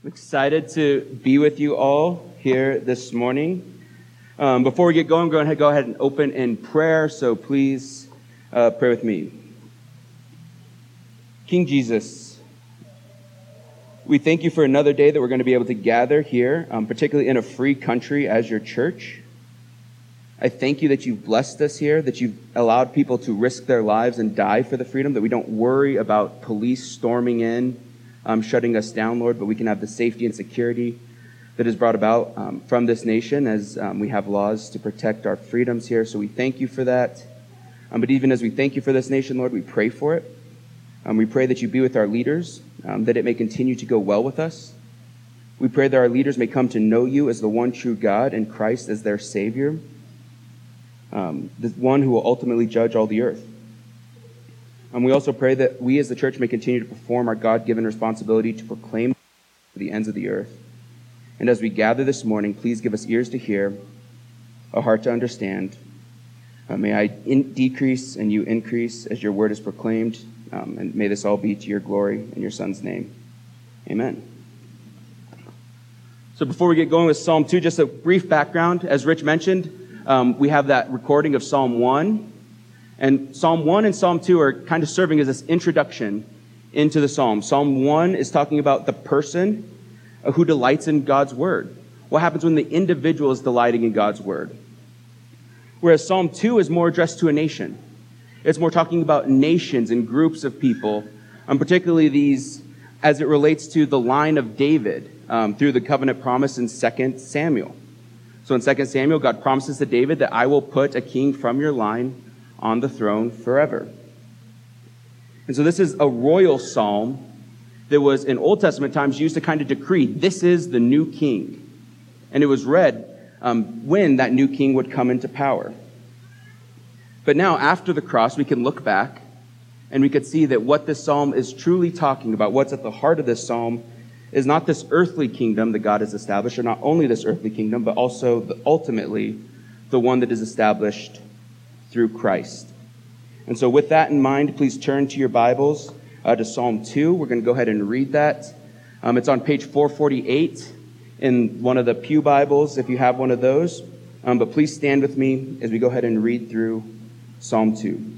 I'm excited to be with you all here this morning. Um, before we get going, going to go ahead and open in prayer, so please uh, pray with me. King Jesus, we thank you for another day that we're going to be able to gather here, um, particularly in a free country as your church. I thank you that you've blessed us here, that you've allowed people to risk their lives and die for the freedom, that we don't worry about police storming in um, shutting us down, Lord, but we can have the safety and security that is brought about um, from this nation as um, we have laws to protect our freedoms here. So we thank you for that. Um, but even as we thank you for this nation, Lord, we pray for it. Um, we pray that you be with our leaders, um, that it may continue to go well with us. We pray that our leaders may come to know you as the one true God and Christ as their Savior, the one who will ultimately judge all the earth. And we also pray that we as the church may continue to perform our God given responsibility to proclaim to the ends of the earth. And as we gather this morning, please give us ears to hear, a heart to understand. Uh, may I in- decrease and you increase as your word is proclaimed. Um, and may this all be to your glory in your Son's name. Amen. So before we get going with Psalm 2, just a brief background. As Rich mentioned, um, we have that recording of Psalm 1 and Psalm 1 and Psalm 2 are kind of serving as this introduction into the Psalm. Psalm 1 is talking about the person who delights in God's word. What happens when the individual is delighting in God's word? Whereas Psalm 2 is more addressed to a nation. It's more talking about nations and groups of people, and particularly these as it relates to the line of David um, through the covenant promise in 2 Samuel. So in 2 Samuel, God promises to David that I will put a king from your line on the throne forever. And so this is a royal psalm that was in Old Testament times used to kind of decree this is the new king. And it was read um, when that new king would come into power. But now, after the cross, we can look back and we could see that what this psalm is truly talking about, what's at the heart of this psalm, is not this earthly kingdom that God has established, or not only this earthly kingdom, but also the, ultimately the one that is established through Christ. And so, with that in mind, please turn to your Bibles uh, to Psalm 2. We're going to go ahead and read that. Um, it's on page 448 in one of the Pew Bibles, if you have one of those. Um, but please stand with me as we go ahead and read through Psalm 2.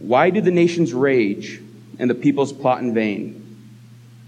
Why do the nations rage and the peoples plot in vain?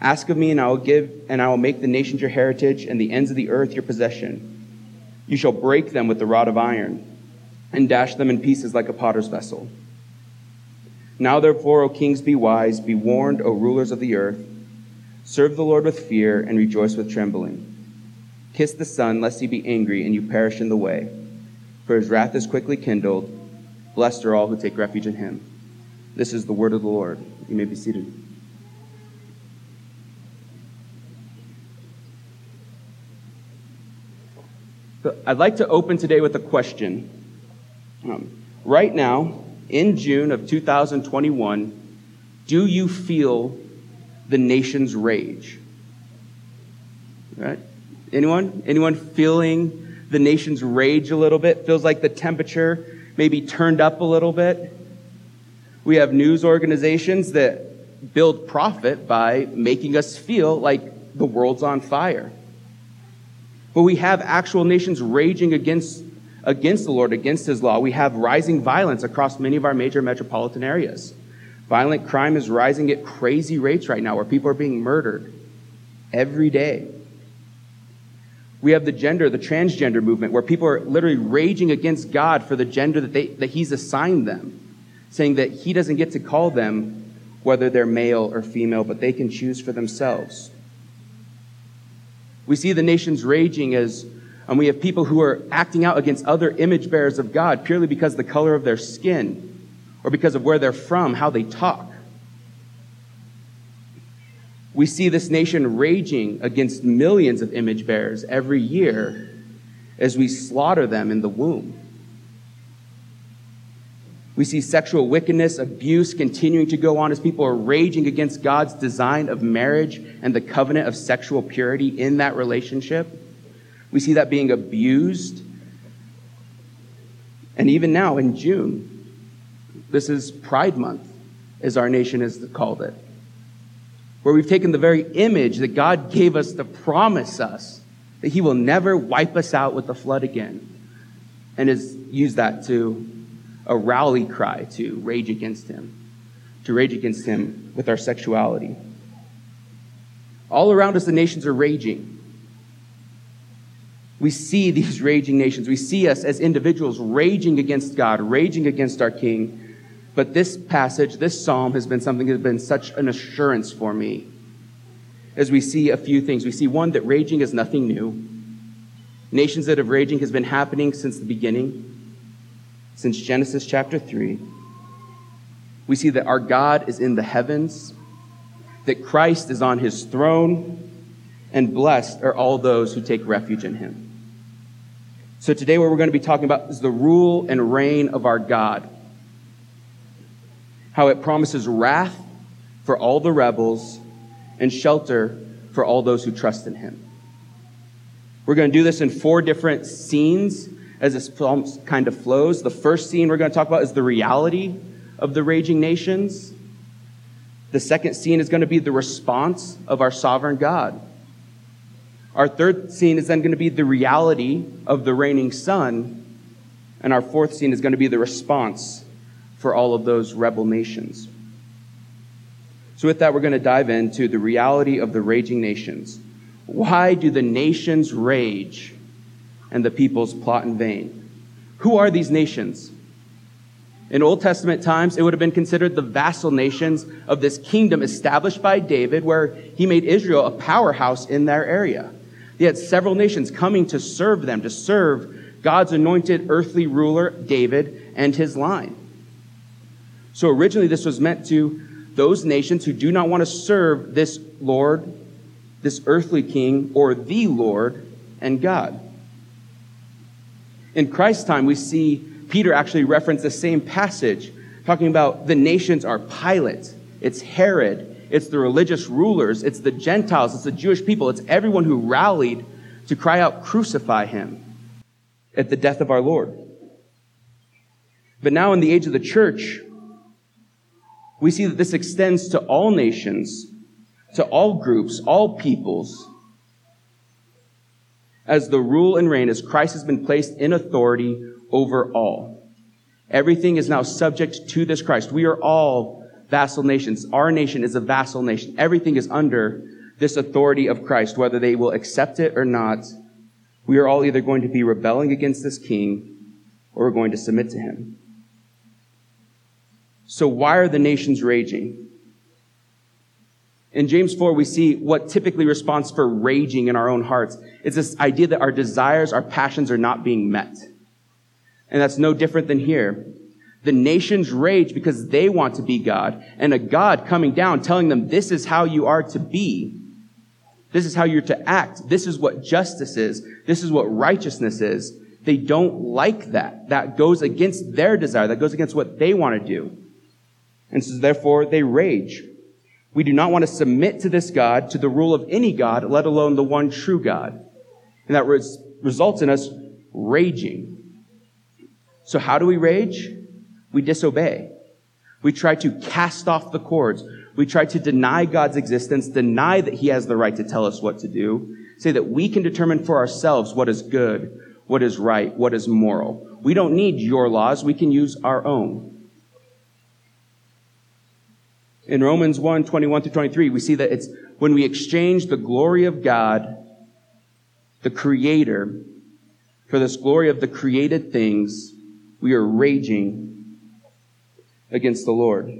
Ask of me, and I will give, and I will make the nations your heritage, and the ends of the earth your possession. You shall break them with the rod of iron, and dash them in pieces like a potter's vessel. Now therefore, O kings, be wise, be warned, O rulers of the earth. Serve the Lord with fear, and rejoice with trembling. Kiss the Son, lest he be angry, and you perish in the way. For his wrath is quickly kindled. Blessed are all who take refuge in him. This is the word of the Lord. You may be seated. So I'd like to open today with a question. Um, right now, in June of 2021, do you feel the nation's rage? Right? Anyone? Anyone feeling the nation's rage a little bit? Feels like the temperature maybe turned up a little bit? We have news organizations that build profit by making us feel like the world's on fire. But we have actual nations raging against, against the Lord, against his law. We have rising violence across many of our major metropolitan areas. Violent crime is rising at crazy rates right now where people are being murdered every day. We have the gender, the transgender movement, where people are literally raging against God for the gender that, they, that He's assigned them, saying that He doesn't get to call them whether they're male or female, but they can choose for themselves. We see the nations raging as and we have people who are acting out against other image bearers of God purely because of the color of their skin or because of where they're from, how they talk. We see this nation raging against millions of image bearers every year as we slaughter them in the womb. We see sexual wickedness, abuse continuing to go on as people are raging against God's design of marriage and the covenant of sexual purity in that relationship. We see that being abused. And even now in June, this is Pride Month, as our nation has called it, where we've taken the very image that God gave us to promise us that He will never wipe us out with the flood again, and has used that to a rally cry to rage against him, to rage against him with our sexuality. All around us, the nations are raging. We see these raging nations. We see us as individuals raging against God, raging against our King. But this passage, this psalm, has been something that has been such an assurance for me. As we see a few things, we see one, that raging is nothing new. Nations that have raging has been happening since the beginning since Genesis chapter 3, we see that our God is in the heavens, that Christ is on his throne, and blessed are all those who take refuge in him. So today, what we're going to be talking about is the rule and reign of our God. How it promises wrath for all the rebels and shelter for all those who trust in him. We're going to do this in four different scenes as this film kind of flows. The first scene we're going to talk about is the reality of the raging nations. The second scene is going to be the response of our sovereign God. Our third scene is then going to be the reality of the reigning son. And our fourth scene is going to be the response for all of those rebel nations. So, with that, we're going to dive into the reality of the raging nations. Why do the nations rage and the peoples plot in vain. Who are these nations? In Old Testament times, it would have been considered the vassal nations of this kingdom established by David, where he made Israel a powerhouse in their area. They had several nations coming to serve them, to serve God's anointed earthly ruler, David, and his line. So originally, this was meant to those nations who do not want to serve this Lord, this earthly king, or the Lord and God. In Christ's time, we see Peter actually reference the same passage, talking about the nations are Pilate, it's Herod, it's the religious rulers, it's the Gentiles, it's the Jewish people, it's everyone who rallied to cry out, Crucify him at the death of our Lord. But now, in the age of the church, we see that this extends to all nations, to all groups, all peoples, as the rule and reign as Christ has been placed in authority over all. Everything is now subject to this Christ. We are all vassal nations. Our nation is a vassal nation. Everything is under this authority of Christ, whether they will accept it or not. We are all either going to be rebelling against this king or we're going to submit to him. So why are the nations raging? In James 4, we see what typically responds for raging in our own hearts. It's this idea that our desires, our passions are not being met. And that's no different than here. The nations rage because they want to be God, and a God coming down telling them, this is how you are to be. This is how you're to act. This is what justice is. This is what righteousness is. They don't like that. That goes against their desire. That goes against what they want to do. And so therefore they rage. We do not want to submit to this God, to the rule of any God, let alone the one true God. And that res- results in us raging. So how do we rage? We disobey. We try to cast off the cords. We try to deny God's existence, deny that He has the right to tell us what to do, say that we can determine for ourselves what is good, what is right, what is moral. We don't need your laws. We can use our own. In Romans 1 21 through 23, we see that it's when we exchange the glory of God, the Creator, for this glory of the created things, we are raging against the Lord.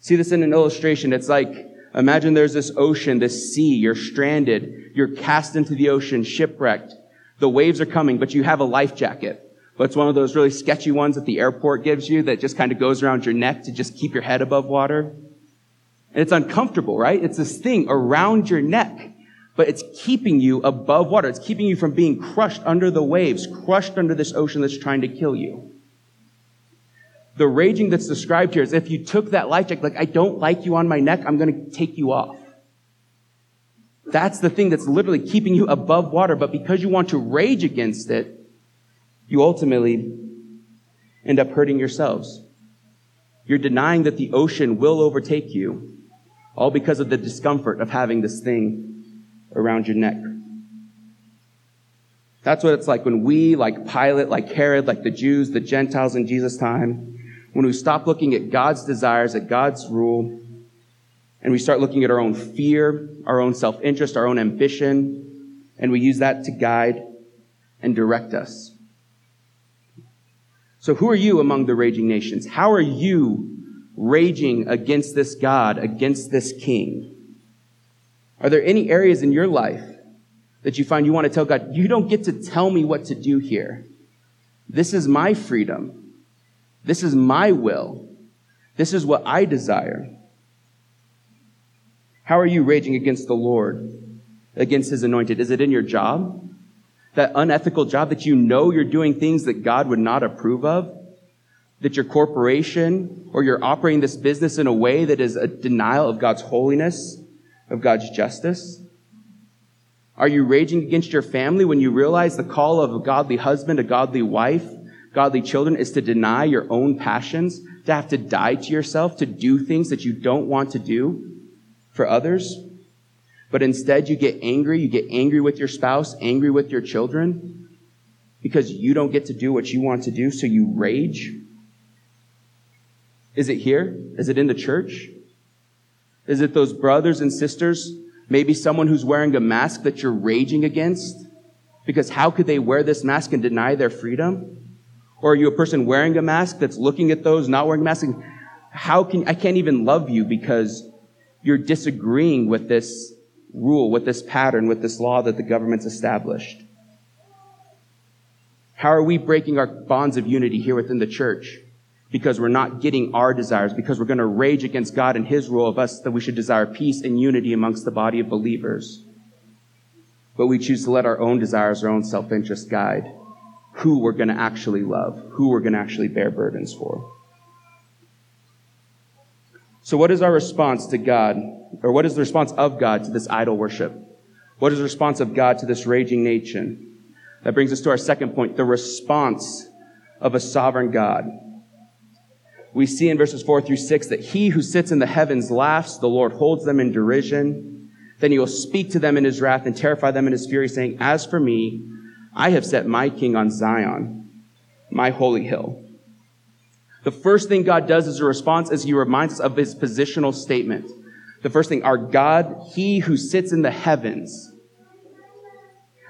See this in an illustration. It's like, imagine there's this ocean, this sea, you're stranded, you're cast into the ocean, shipwrecked. The waves are coming, but you have a life jacket. But it's one of those really sketchy ones that the airport gives you that just kind of goes around your neck to just keep your head above water. And it's uncomfortable, right? It's this thing around your neck, but it's keeping you above water. It's keeping you from being crushed under the waves, crushed under this ocean that's trying to kill you. The raging that's described here is if you took that life jacket, like, I don't like you on my neck, I'm going to take you off. That's the thing that's literally keeping you above water, but because you want to rage against it, you ultimately end up hurting yourselves. You're denying that the ocean will overtake you, all because of the discomfort of having this thing around your neck. That's what it's like when we, like Pilate, like Herod, like the Jews, the Gentiles in Jesus' time, when we stop looking at God's desires, at God's rule, and we start looking at our own fear, our own self interest, our own ambition, and we use that to guide and direct us. So, who are you among the raging nations? How are you raging against this God, against this king? Are there any areas in your life that you find you want to tell God, you don't get to tell me what to do here? This is my freedom. This is my will. This is what I desire. How are you raging against the Lord, against his anointed? Is it in your job? That unethical job that you know you're doing things that God would not approve of? That your corporation or you're operating this business in a way that is a denial of God's holiness, of God's justice? Are you raging against your family when you realize the call of a godly husband, a godly wife, godly children is to deny your own passions, to have to die to yourself, to do things that you don't want to do for others? But instead, you get angry. You get angry with your spouse, angry with your children, because you don't get to do what you want to do, so you rage. Is it here? Is it in the church? Is it those brothers and sisters? Maybe someone who's wearing a mask that you're raging against? Because how could they wear this mask and deny their freedom? Or are you a person wearing a mask that's looking at those not wearing a mask how can, I can't even love you because you're disagreeing with this rule, with this pattern, with this law that the government's established? How are we breaking our bonds of unity here within the church? Because we're not getting our desires, because we're going to rage against God and His rule of us that we should desire peace and unity amongst the body of believers. But we choose to let our own desires, our own self-interest guide who we're going to actually love, who we're going to actually bear burdens for. So what is our response to God or what is the response of God to this idol worship? What is the response of God to this raging nation? That brings us to our second point, the response of a sovereign God. We see in verses four through six that he who sits in the heavens laughs, the Lord holds them in derision. Then he will speak to them in his wrath and terrify them in his fury, saying, As for me, I have set my king on Zion, my holy hill. The first thing God does as a response is he reminds us of his positional statement. The first thing, our God, He who sits in the heavens.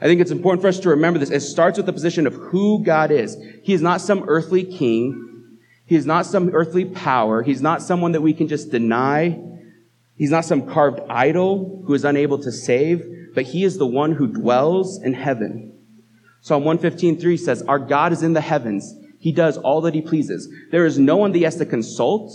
I think it's important for us to remember this. It starts with the position of who God is. He is not some earthly king. He is not some earthly power. He's not someone that we can just deny. He's not some carved idol who is unable to save, but he is the one who dwells in heaven. Psalm 115.3 says, Our God is in the heavens. He does all that he pleases. There is no one that he has to consult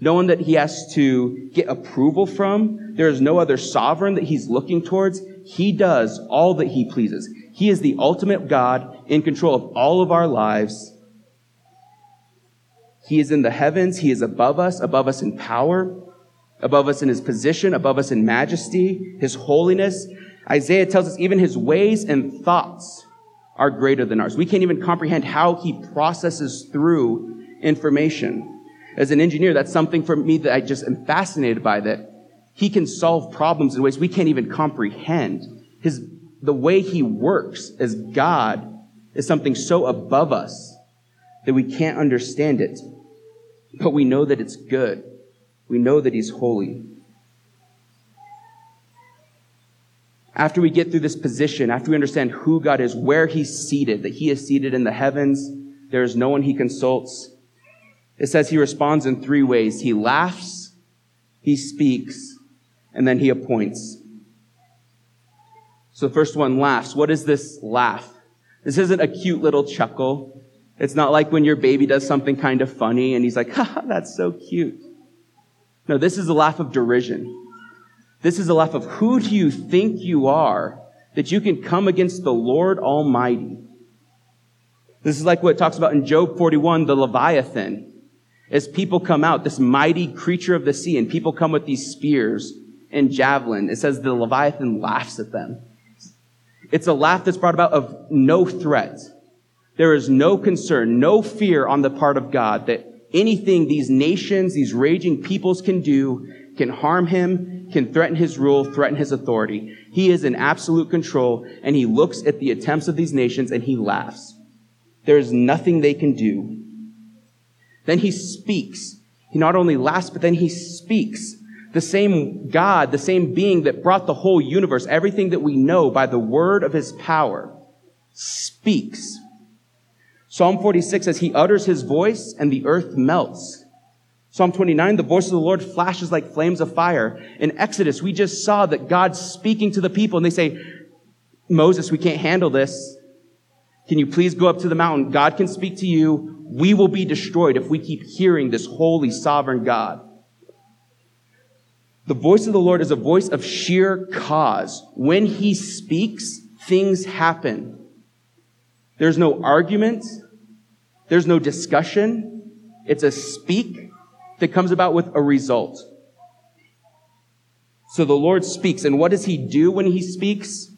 no one that he has to get approval from. There is no other sovereign that he's looking towards. He does all that he pleases. He is the ultimate God in control of all of our lives. He is in the heavens. He is above us, above us in power, above us in his position, above us in majesty, his holiness. Isaiah tells us even his ways and thoughts are greater than ours. We can't even comprehend how he processes through information as an engineer, that's something for me that I just am fascinated by that he can solve problems in ways we can't even comprehend. His, the way he works as God is something so above us that we can't understand it. But we know that it's good. We know that he's holy. After we get through this position, after we understand who God is, where he's seated, that he is seated in the heavens, there is no one he consults, it says he responds in three ways. He laughs, he speaks, and then he appoints. So the first one laughs. What is this laugh? This isn't a cute little chuckle. It's not like when your baby does something kind of funny and he's like, ha, that's so cute. No, this is a laugh of derision. This is a laugh of who do you think you are that you can come against the Lord Almighty? This is like what it talks about in Job 41, the Leviathan. As people come out, this mighty creature of the sea, and people come with these spears and javelin, it says the Leviathan laughs at them. It's a laugh that's brought about of no threat. There is no concern, no fear on the part of God that anything these nations, these raging peoples can do can harm him, can threaten his rule, threaten his authority. He is in absolute control and he looks at the attempts of these nations and he laughs. There is nothing they can do. Then he speaks. He not only laughs, but then he speaks. The same God, the same being that brought the whole universe, everything that we know by the word of his power, speaks. Psalm 46 says, He utters His voice and the earth melts. Psalm 29, the voice of the Lord flashes like flames of fire. In Exodus, we just saw that God's speaking to the people and they say, Moses, we can't handle this. Can you please go up to the mountain? God can speak to you. We will be destroyed if we keep hearing this holy, sovereign God. The voice of the Lord is a voice of sheer cause. When he speaks, things happen. There's no argument. There's no discussion. It's a speak that comes about with a result. So the Lord speaks. And what does he do when he speaks?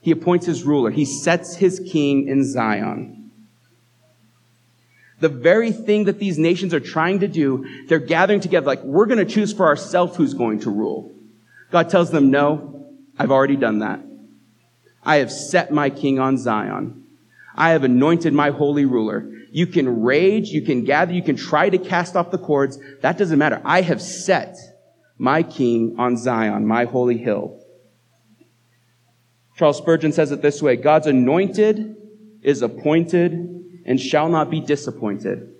He appoints his ruler. He sets his king in Zion. The very thing that these nations are trying to do, they're gathering together like, we're going to choose for ourselves who's going to rule. God tells them, no, I've already done that. I have set my king on Zion. I have anointed my holy ruler. You can rage, you can gather, you can try to cast off the cords. That doesn't matter. I have set my king on Zion, my holy hill. Charles Spurgeon says it this way God's anointed is appointed and shall not be disappointed.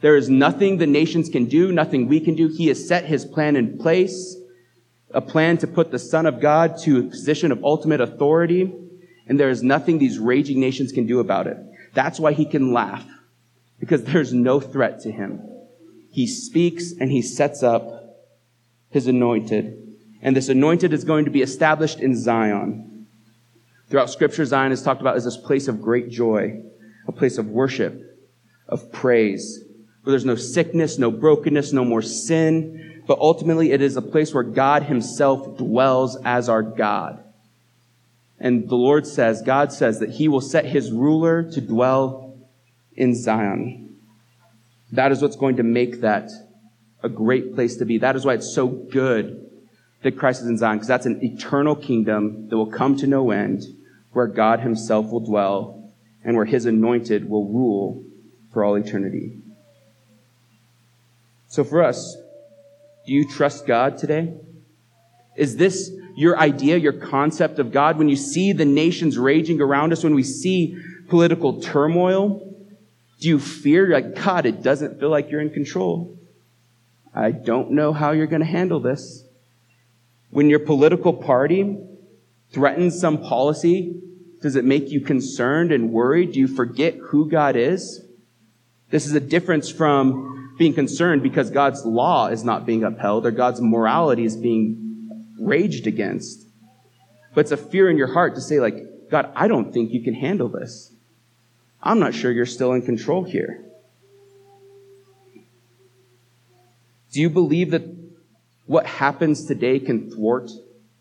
There is nothing the nations can do, nothing we can do. He has set his plan in place, a plan to put the Son of God to a position of ultimate authority and there is nothing these raging nations can do about it. That's why he can laugh, because there's no threat to him. He speaks and he sets up his anointed. And this anointed is going to be established in Zion. Throughout scripture, Zion is talked about as this place of great joy, a place of worship, of praise, where there's no sickness, no brokenness, no more sin, but ultimately it is a place where God himself dwells as our God. And the Lord says, God says that he will set his ruler to dwell in Zion. That is what's going to make that a great place to be. That is why it's so good that Christ is in Zion, because that's an eternal kingdom that will come to no end, where God himself will dwell and where his anointed will rule for all eternity. So for us, do you trust God today? Is this your idea, your concept of God, when you see the nations raging around us, when we see political turmoil, do you fear? Like, God, it doesn't feel like you're in control. I don't know how you're going to handle this. When your political party threatens some policy, does it make you concerned and worried? Do you forget who God is? This is a difference from being concerned because God's law is not being upheld or God's morality is being raged against. But it's a fear in your heart to say, like, God, I don't think you can handle this. I'm not sure you're still in control here. Do you believe that what happens today can thwart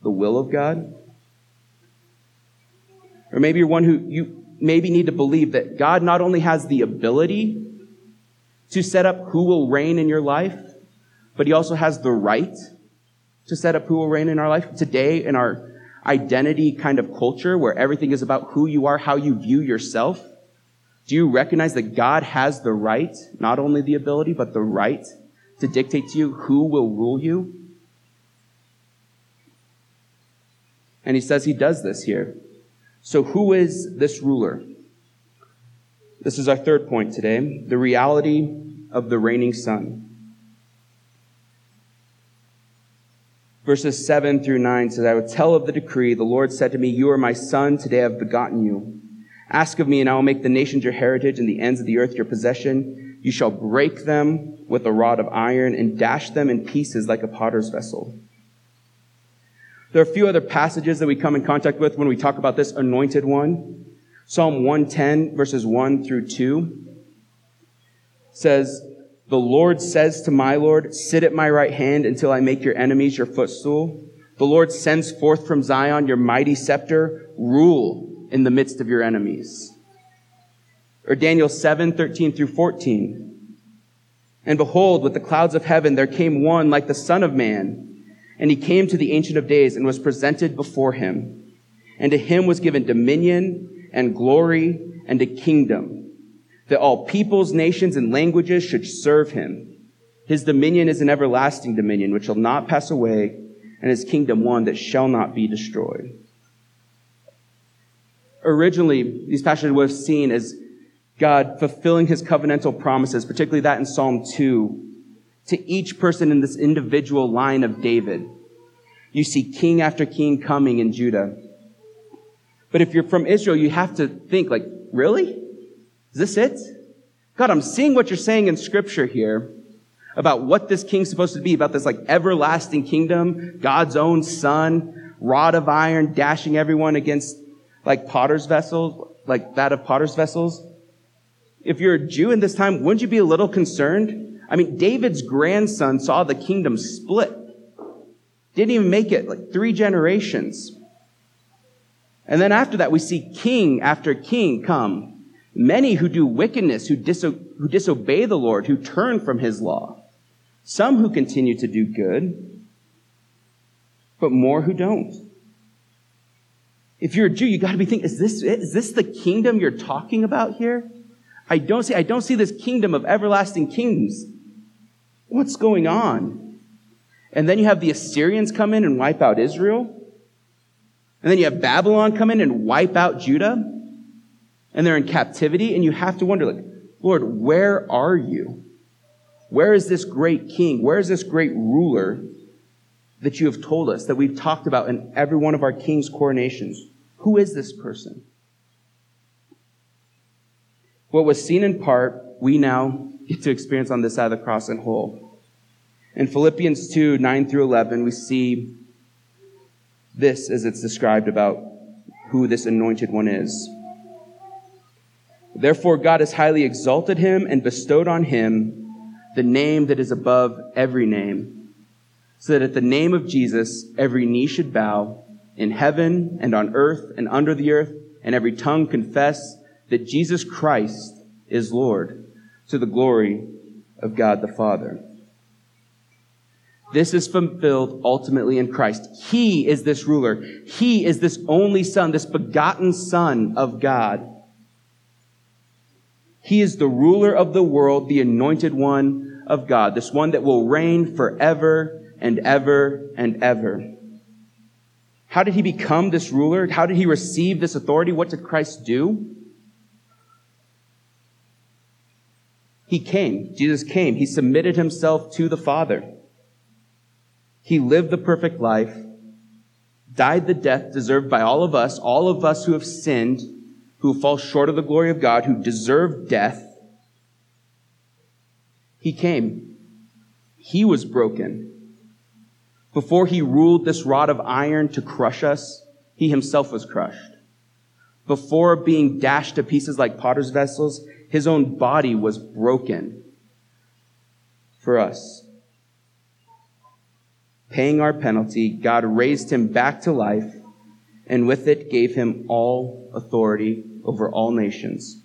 the will of God? Or maybe you're one who you maybe need to believe that God not only has the ability to set up who will reign in your life, but he also has the right to set up who will reign in our life. Today, in our identity kind of culture where everything is about who you are, how you view yourself, do you recognize that God has the right, not only the ability, but the right to dictate to you who will rule you? And he says he does this here. So who is this ruler? This is our third point today. The reality of the reigning son. Verses 7 through 9 says, I would tell of the decree. The Lord said to me, You are my son. Today I have begotten you. Ask of me, and I will make the nations your heritage and the ends of the earth your possession. You shall break them with a rod of iron and dash them in pieces like a potter's vessel. There are a few other passages that we come in contact with when we talk about this anointed one. Psalm 110, verses 1 through 2 says, The Lord says to my Lord, Sit at my right hand until I make your enemies your footstool. The Lord sends forth from Zion your mighty scepter. Rule in the midst of your enemies. Or Daniel 7, 13 through 14. And behold, with the clouds of heaven there came one like the Son of Man. And he came to the Ancient of Days and was presented before him. And to him was given dominion and glory and a kingdom, that all peoples, nations, and languages should serve him. His dominion is an everlasting dominion which shall not pass away, and his kingdom one that shall not be destroyed. Originally, these passages were seen as God fulfilling his covenantal promises, particularly that in Psalm 2, to each person in this individual line of David. You see king after king coming in Judah. But if you're from Israel, you have to think like, really? Is this it? God, I'm seeing what you're saying in scripture here about what this king's supposed to be, about this like everlasting kingdom, God's own son, rod of iron, dashing everyone against like potter's vessels, like that of potter's vessels. If you're a Jew in this time, wouldn't you be a little concerned I mean, David's grandson saw the kingdom split. Didn't even make it like three generations. And then after that, we see king after king come. Many who do wickedness, who, diso- who disobey the Lord, who turn from his law. Some who continue to do good, but more who don't. If you're a Jew, you gotta be thinking, is this, is this the kingdom you're talking about here? I don't see, I don't see this kingdom of everlasting kings. What's going on? And then you have the Assyrians come in and wipe out Israel. And then you have Babylon come in and wipe out Judah. And they're in captivity. And you have to wonder, like, Lord, where are you? Where is this great king? Where is this great ruler that you have told us, that we've talked about in every one of our king's coronations? Who is this person? What was seen in part, we now to experience on this side of the cross in whole. In Philippians 2 9 through 11, we see this as it's described about who this anointed one is. Therefore, God has highly exalted him and bestowed on him the name that is above every name, so that at the name of Jesus, every knee should bow in heaven and on earth and under the earth, and every tongue confess that Jesus Christ is Lord to the glory of God the Father. This is fulfilled ultimately in Christ. He is this ruler. He is this only son, this begotten son of God. He is the ruler of the world, the anointed one of God, this one that will reign forever and ever and ever. How did he become this ruler? How did he receive this authority? What did Christ do? He came. Jesus came. He submitted himself to the Father. He lived the perfect life, died the death deserved by all of us, all of us who have sinned, who fall short of the glory of God, who deserve death. He came. He was broken. Before he ruled this rod of iron to crush us, he himself was crushed. Before being dashed to pieces like potter's vessels, his own body was broken for us. Paying our penalty, God raised him back to life and with it gave him all authority over all nations.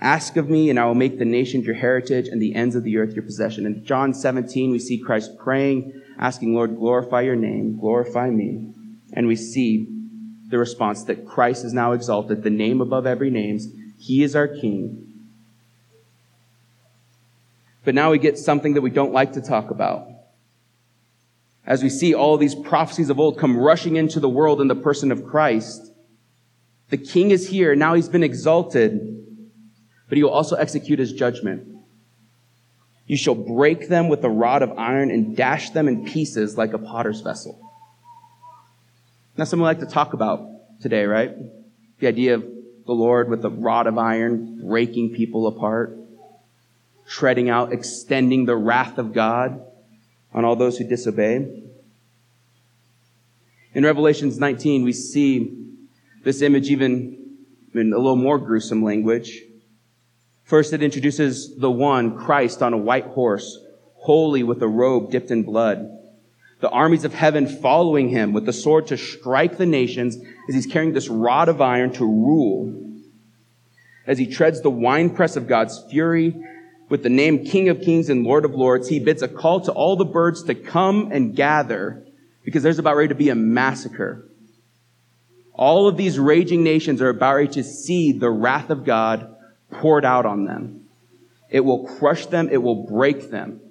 Ask of me, and I will make the nations your heritage and the ends of the earth your possession. In John 17, we see Christ praying, asking, Lord, glorify your name, glorify me. And we see the response that Christ is now exalted, the name above every name, he is our King. But now we get something that we don't like to talk about. As we see all these prophecies of old come rushing into the world in the person of Christ, the King is here. Now he's been exalted, but he will also execute his judgment. You shall break them with a rod of iron and dash them in pieces like a potter's vessel. That's something we like to talk about today, right? The idea of the Lord with a rod of iron breaking people apart, treading out, extending the wrath of God on all those who disobey. In Revelations 19, we see this image even in a little more gruesome language. First, it introduces the one, Christ, on a white horse, holy with a robe dipped in blood. The armies of heaven following him with the sword to strike the nations as he's carrying this rod of iron to rule. As he treads the winepress of God's fury with the name King of Kings and Lord of Lords, he bids a call to all the birds to come and gather because there's about ready to be a massacre. All of these raging nations are about ready to see the wrath of God poured out on them. It will crush them. It will break them.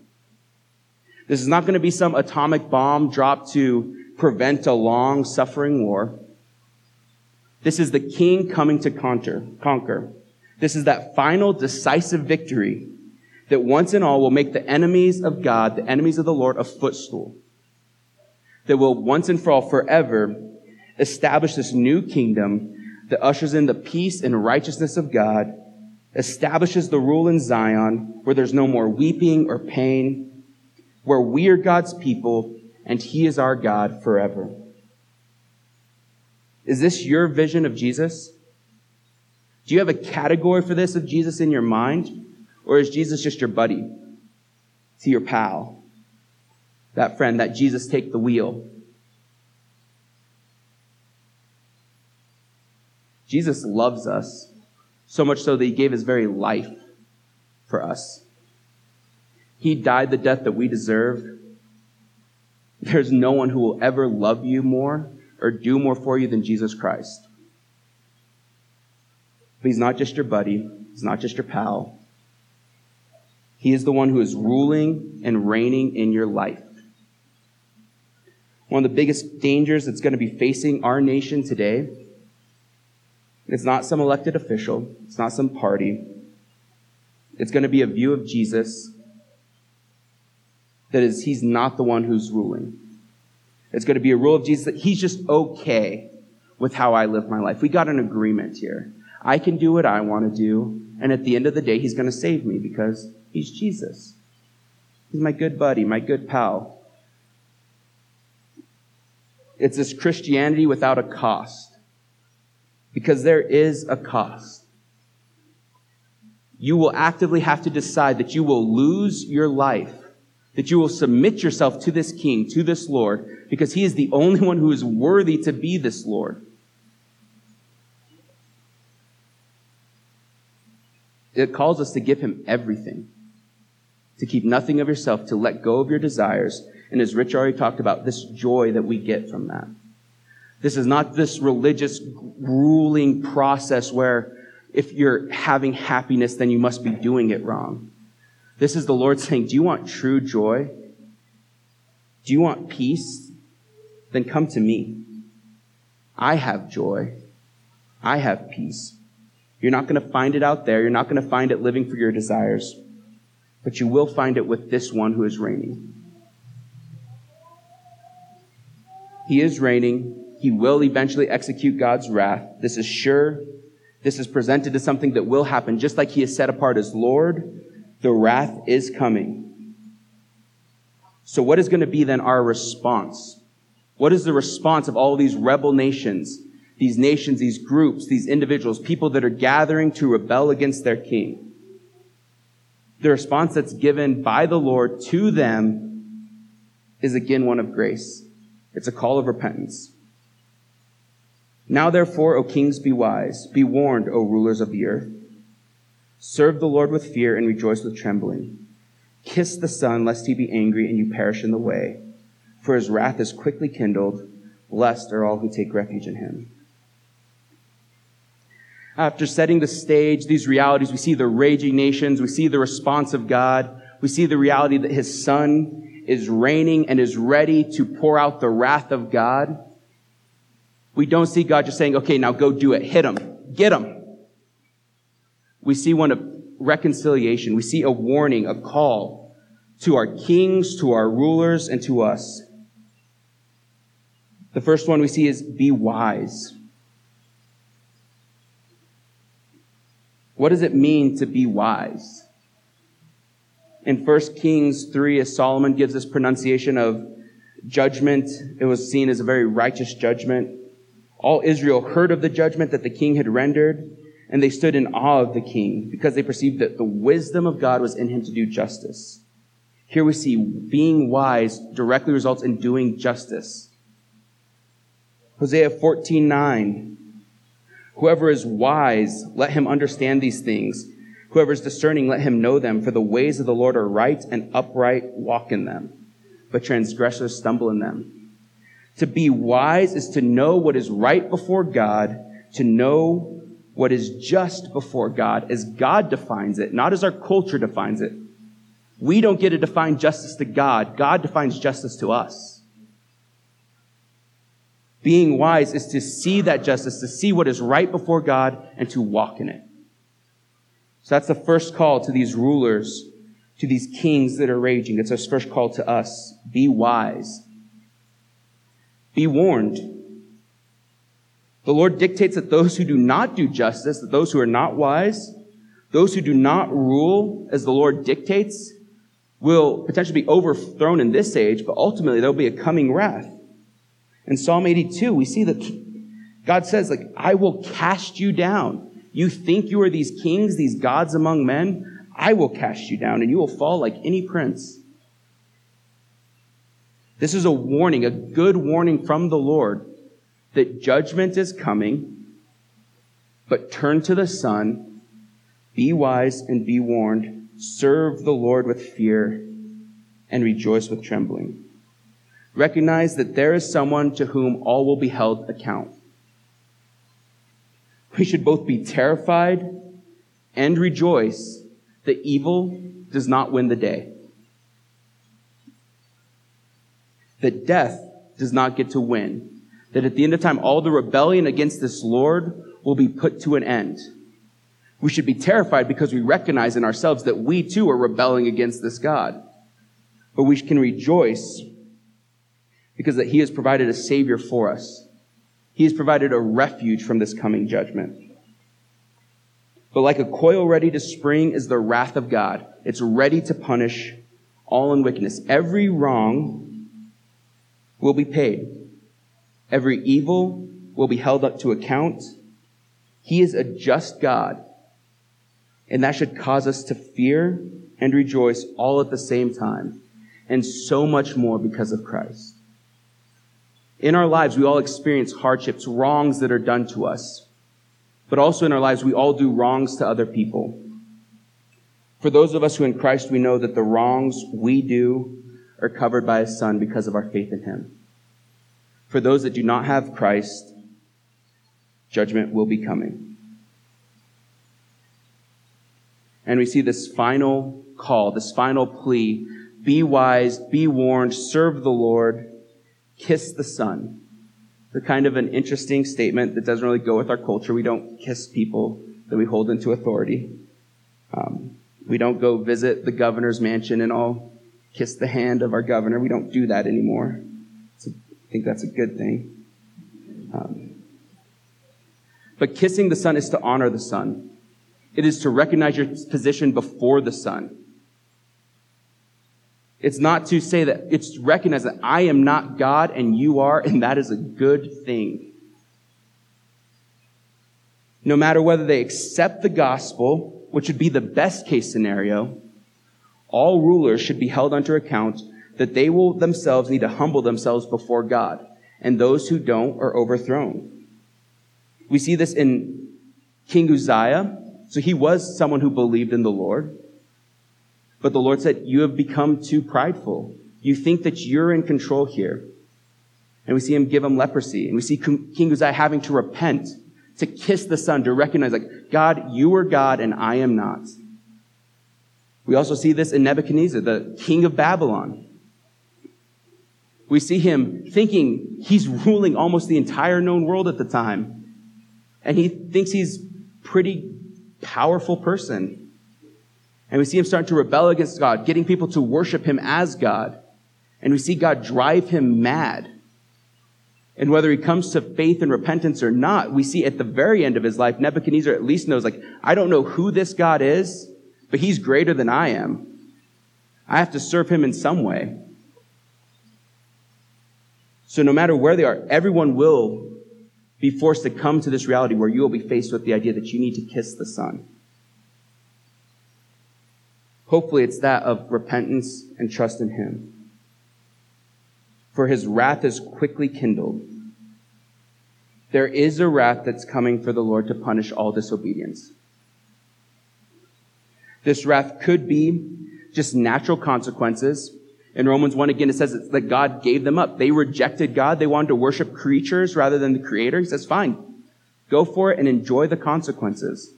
This is not going to be some atomic bomb dropped to prevent a long suffering war. This is the king coming to conquer, conquer. This is that final decisive victory that once and all will make the enemies of God, the enemies of the Lord, a footstool that will once and for all forever establish this new kingdom that ushers in the peace and righteousness of God, establishes the rule in Zion where there's no more weeping or pain, where we are God's people and He is our God forever. Is this your vision of Jesus? Do you have a category for this of Jesus in your mind? Or is Jesus just your buddy? Is he your pal? that friend, that Jesus take the wheel. Jesus loves us so much so that he gave his very life for us. He died the death that we deserve. There's no one who will ever love you more or do more for you than Jesus Christ. But he's not just your buddy. He's not just your pal. He is the one who is ruling and reigning in your life. One of the biggest dangers that's going to be facing our nation today it's not some elected official, it's not some party. It's going to be a view of Jesus that is, he's not the one who's ruling. It's going to be a rule of Jesus that he's just okay with how I live my life. We got an agreement here. I can do what I want to do, and at the end of the day, he's going to save me because he's Jesus. He's my good buddy, my good pal. It's this Christianity without a cost. Because there is a cost. You will actively have to decide that you will lose your life, that you will submit yourself to this King, to this Lord, because He is the only one who is worthy to be this Lord. It calls us to give Him everything, to keep nothing of yourself, to let go of your desires, and as Rich already talked about, this joy that we get from that. This is not this religious ruling process where if you're having happiness, then you must be doing it wrong. This is the Lord saying, Do you want true joy? Do you want peace? Then come to me. I have joy. I have peace. You're not going to find it out there. You're not going to find it living for your desires. But you will find it with this one who is reigning. He is reigning. He will eventually execute God's wrath. This is sure. This is presented as something that will happen, just like he is set apart as Lord. The wrath is coming. So what is going to be then our response? What is the response of all of these rebel nations, these nations, these groups, these individuals, people that are gathering to rebel against their king? The response that's given by the Lord to them is again one of grace. It's a call of repentance. Now therefore, O kings, be wise. Be warned, O rulers of the earth. Serve the Lord with fear and rejoice with trembling. Kiss the Son, lest he be angry and you perish in the way. For his wrath is quickly kindled. Blessed are all who take refuge in him. After setting the stage, these realities, we see the raging nations, we see the response of God, we see the reality that his Son is reigning and is ready to pour out the wrath of God, we don't see God just saying, okay, now go do it. Hit him. Get him. We see one of reconciliation. We see a warning, a call to our kings, to our rulers, and to us. The first one we see is be wise. What does it mean to be wise? In 1 Kings 3, as Solomon gives this pronunciation of judgment, it was seen as a very righteous judgment. All Israel heard of the judgment that the king had rendered, and they stood in awe of the king because they perceived that the wisdom of God was in him to do justice. Here we see being wise directly results in doing justice. Hosea 14:9 Whoever is wise, let him understand these things. Whoever is discerning, let him know them, for the ways of the Lord are right and upright walk in them, but transgressors stumble in them. To be wise is to know what is right before God, to know what is just before God as God defines it, not as our culture defines it. We don't get to define justice to God. God defines justice to us. Being wise is to see that justice, to see what is right before God, and to walk in it. So that's the first call to these rulers, to these kings that are raging. It's our first call to us. Be wise. Be warned. The Lord dictates that those who do not do justice, that those who are not wise, those who do not rule as the Lord dictates, will potentially be overthrown in this age, but ultimately there'll be a coming wrath. In Psalm 82, we see that God says, like, I will cast you down. You think you are these kings, these gods among men? I will cast you down and you will fall like any prince. This is a warning, a good warning from the Lord that judgment is coming, but turn to the Son, be wise and be warned, serve the Lord with fear, and rejoice with trembling. Recognize that there is someone to whom all will be held account. We should both be terrified and rejoice that evil does not win the day. That death does not get to win. That at the end of time, all the rebellion against this Lord will be put to an end. We should be terrified because we recognize in ourselves that we too are rebelling against this God. But we can rejoice because that He has provided a Savior for us he has provided a refuge from this coming judgment. But like a coil ready to spring is the wrath of God. It's ready to punish all in wickedness. Every wrong will be paid. Every evil will be held up to account. He is a just God. And that should cause us to fear and rejoice all at the same time. And so much more because of Christ. In our lives, we all experience hardships, wrongs that are done to us. But also in our lives, we all do wrongs to other people. For those of us who in Christ, we know that the wrongs we do are covered by His Son because of our faith in Him. For those that do not have Christ, judgment will be coming. And we see this final call, this final plea be wise, be warned, serve the Lord kiss the Son. The kind of an interesting statement that doesn't really go with our culture. We don't kiss people that we hold into authority. Um, we don't go visit the governor's mansion and all kiss the hand of our governor. We don't do that anymore. I think that's a good thing. Um, but kissing the Son is to honor the Son. It is to recognize your position before the Son. It's not to say that, it's to recognize that I am not God and you are, and that is a good thing. No matter whether they accept the gospel, which would be the best case scenario, all rulers should be held under account that they will themselves need to humble themselves before God, and those who don't are overthrown. We see this in King Uzziah. So he was someone who believed in the Lord. But the Lord said, You have become too prideful. You think that you're in control here. And we see him give him leprosy. And we see King Uzziah having to repent, to kiss the Son, to recognize, like, God, you are God and I am not. We also see this in Nebuchadnezzar, the king of Babylon. We see him thinking he's ruling almost the entire known world at the time. And he thinks he's pretty powerful person. And we see him starting to rebel against God, getting people to worship him as God. And we see God drive him mad. And whether he comes to faith and repentance or not, we see at the very end of his life, Nebuchadnezzar at least knows, like, I don't know who this God is, but he's greater than I am. I have to serve him in some way. So no matter where they are, everyone will be forced to come to this reality where you will be faced with the idea that you need to kiss the Son. Hopefully, it's that of repentance and trust in Him. For His wrath is quickly kindled. There is a wrath that's coming for the Lord to punish all disobedience. This wrath could be just natural consequences. In Romans 1, again, it says that God gave them up. They rejected God. They wanted to worship creatures rather than the Creator. He says, fine, go for it and enjoy the consequences.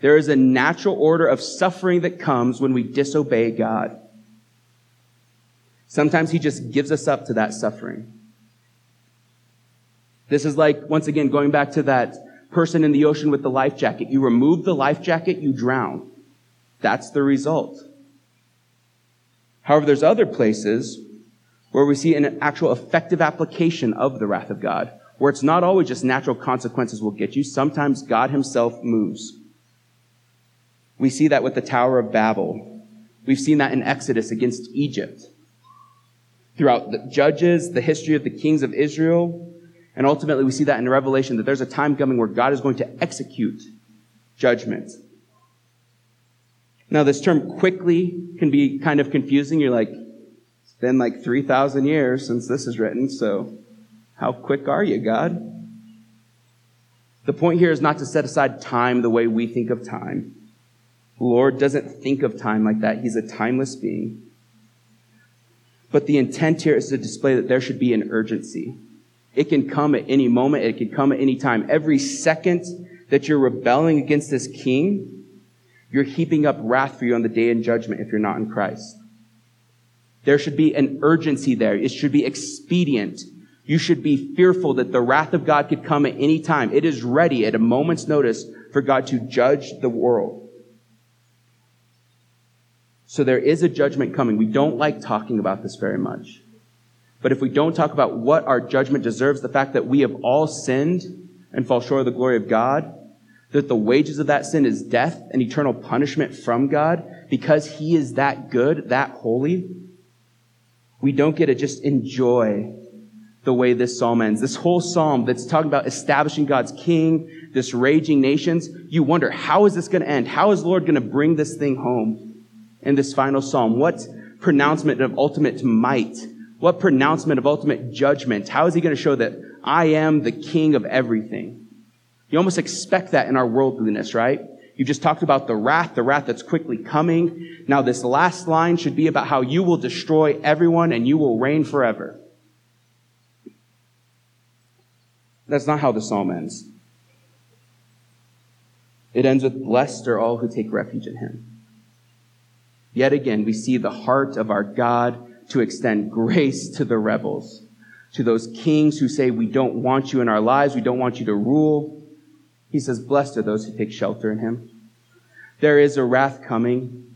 There is a natural order of suffering that comes when we disobey God. Sometimes He just gives us up to that suffering. This is like, once again, going back to that person in the ocean with the life jacket. You remove the life jacket, you drown. That's the result. However, there's other places where we see an actual effective application of the wrath of God, where it's not always just natural consequences will get you. Sometimes God himself moves. We see that with the Tower of Babel. We've seen that in Exodus against Egypt. Throughout the Judges, the history of the kings of Israel, and ultimately, we see that in Revelation that there's a time coming where God is going to execute judgment. Now, this term quickly can be kind of confusing. You're like, it's been like 3,000 years since this is written, so how quick are you, God? The point here is not to set aside time the way we think of time. The Lord doesn't think of time like that. He's a timeless being. But the intent here is to display that there should be an urgency. It can come at any moment. It can come at any time. Every second that you're rebelling against this king, you're heaping up wrath for you on the day of judgment if you're not in Christ. There should be an urgency there. It should be expedient. You should be fearful that the wrath of God could come at any time. It is ready at a moment's notice for God to judge the world. So there is a judgment coming. We don't like talking about this very much. But if we don't talk about what our judgment deserves, the fact that we have all sinned and fall short of the glory of God, that the wages of that sin is death and eternal punishment from God because He is that good, that holy, we don't get to just enjoy the way this psalm ends. This whole psalm that's talking about establishing God's king, this raging nations, you wonder, how is this going to end? How is Lord going to bring this thing home in this final psalm? What pronouncement of ultimate might what pronouncement of ultimate judgment? How is he going to show that I am the king of everything? You almost expect that in our worldliness, right? You just talked about the wrath, the wrath that's quickly coming. Now this last line should be about how you will destroy everyone and you will reign forever. That's not how the psalm ends. It ends with, blessed are all who take refuge in him. Yet again, we see the heart of our God to extend grace to the rebels, to those kings who say, We don't want you in our lives, we don't want you to rule. He says, Blessed are those who take shelter in him. There is a wrath coming.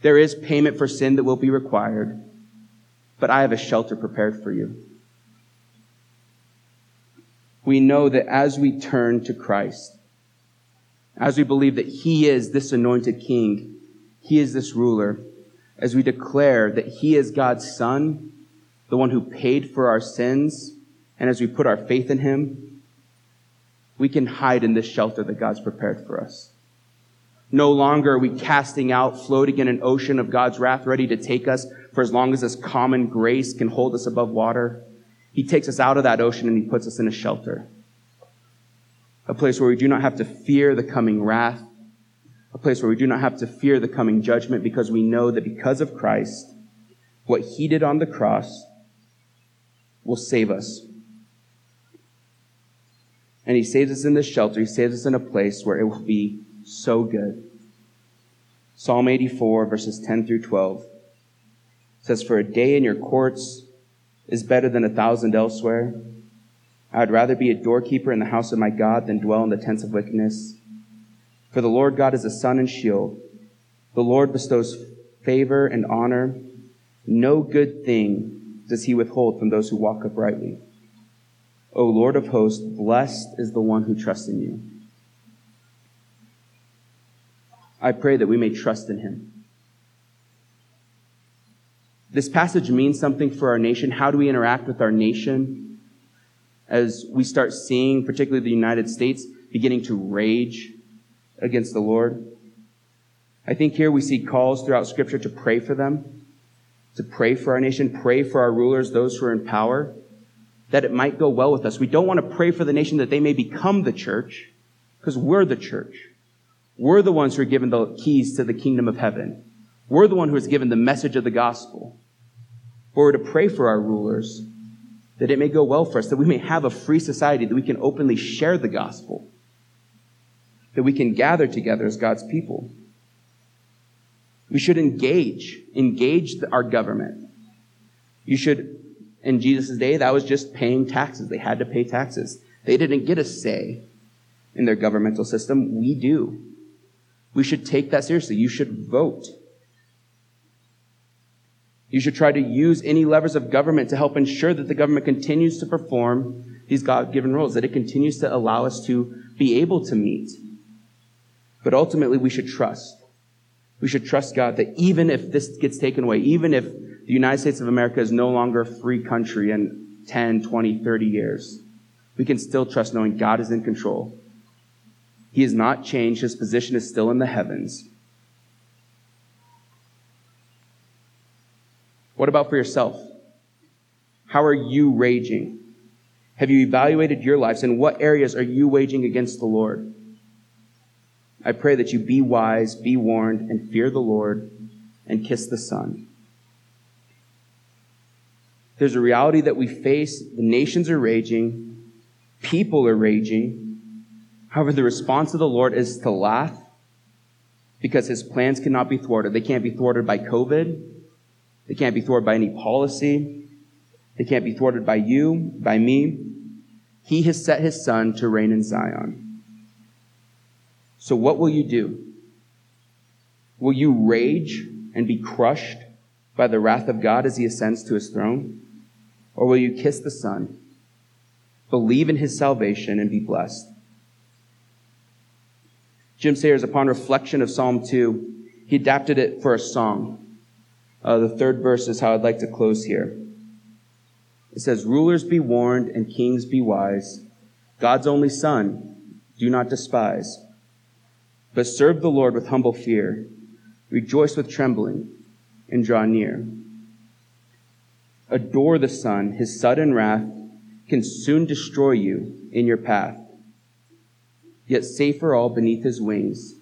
There is payment for sin that will be required, but I have a shelter prepared for you. We know that as we turn to Christ, as we believe that He is this anointed King, He is this ruler, as we declare that He is God's Son, the one who paid for our sins, and as we put our faith in Him, we can hide in this shelter that God's prepared for us. No longer are we casting out, floating in an ocean of God's wrath, ready to take us for as long as His common grace can hold us above water. He takes us out of that ocean and He puts us in a shelter. A place where we do not have to fear the coming wrath, a place where we do not have to fear the coming judgment because we know that because of Christ, what he did on the cross will save us. And he saves us in this shelter. He saves us in a place where it will be so good. Psalm 84, verses 10 through 12 says, For a day in your courts is better than a thousand elsewhere. I would rather be a doorkeeper in the house of my God than dwell in the tents of wickedness. For the Lord God is a sun and shield. The Lord bestows favor and honor. No good thing does he withhold from those who walk uprightly. O Lord of hosts, blessed is the one who trusts in you. I pray that we may trust in him. This passage means something for our nation. How do we interact with our nation as we start seeing, particularly the United States, beginning to rage against the Lord? I think here we see calls throughout Scripture to pray for them, to pray for our nation, pray for our rulers, those who are in power, that it might go well with us. We don't want to pray for the nation that they may become the church, because we're the church. We're the ones who are given the keys to the kingdom of heaven. We're the one who is given the message of the gospel. We're to pray for our rulers that it may go well for us, that we may have a free society, that we can openly share the gospel, that we can gather together as God's people. We should engage, engage our government. You should, in Jesus' day, that was just paying taxes. They had to pay taxes. They didn't get a say in their governmental system. We do. We should take that seriously. You should vote. You should try to use any levers of government to help ensure that the government continues to perform these God given roles, that it continues to allow us to be able to meet. But ultimately, we should trust. We should trust God that even if this gets taken away, even if the United States of America is no longer a free country in 10, 20, 30 years, we can still trust knowing God is in control. He has not changed. His position is still in the heavens. What about for yourself? How are you raging? Have you evaluated your lives? In what areas are you waging against the Lord? I pray that you be wise, be warned, and fear the Lord, and kiss the Son. There's a reality that we face. The nations are raging. People are raging. However, the response of the Lord is to laugh because his plans cannot be thwarted. They can't be thwarted by COVID. They can't be thwarted by any policy. They can't be thwarted by you, by me. He has set his son to reign in Zion. So what will you do? Will you rage and be crushed by the wrath of God as he ascends to his throne? Or will you kiss the Son, believe in his salvation, and be blessed? Jim Sayers, upon reflection of Psalm 2, he adapted it for a song. Uh, the third verse is how I'd like to close here. It says, Rulers be warned and kings be wise. God's only Son, do not despise. But serve the Lord with humble fear. Rejoice with trembling and draw near. Adore the Son. His sudden wrath can soon destroy you in your path. Yet safer all beneath his wings,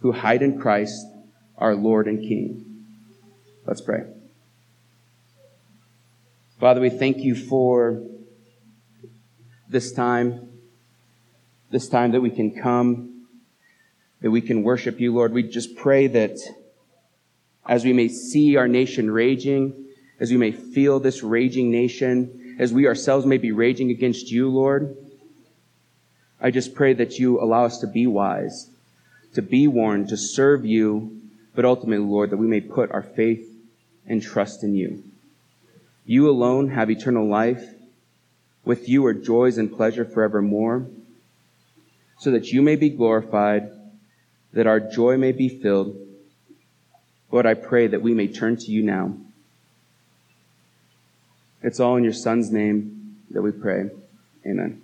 who hide in Christ, our Lord and King. Let's pray. Father, we thank you for this time, this time that we can come, that we can worship you, Lord. We just pray that as we may see our nation raging, as we may feel this raging nation, as we ourselves may be raging against you, Lord, I just pray that you allow us to be wise, to be warned, to serve you, but ultimately, Lord, that we may put our faith and trust in you. You alone have eternal life. With you are joys and pleasure forevermore, so that you may be glorified, that our joy may be filled. Lord, I pray that we may turn to you now. It's all in your Son's name that we pray. Amen.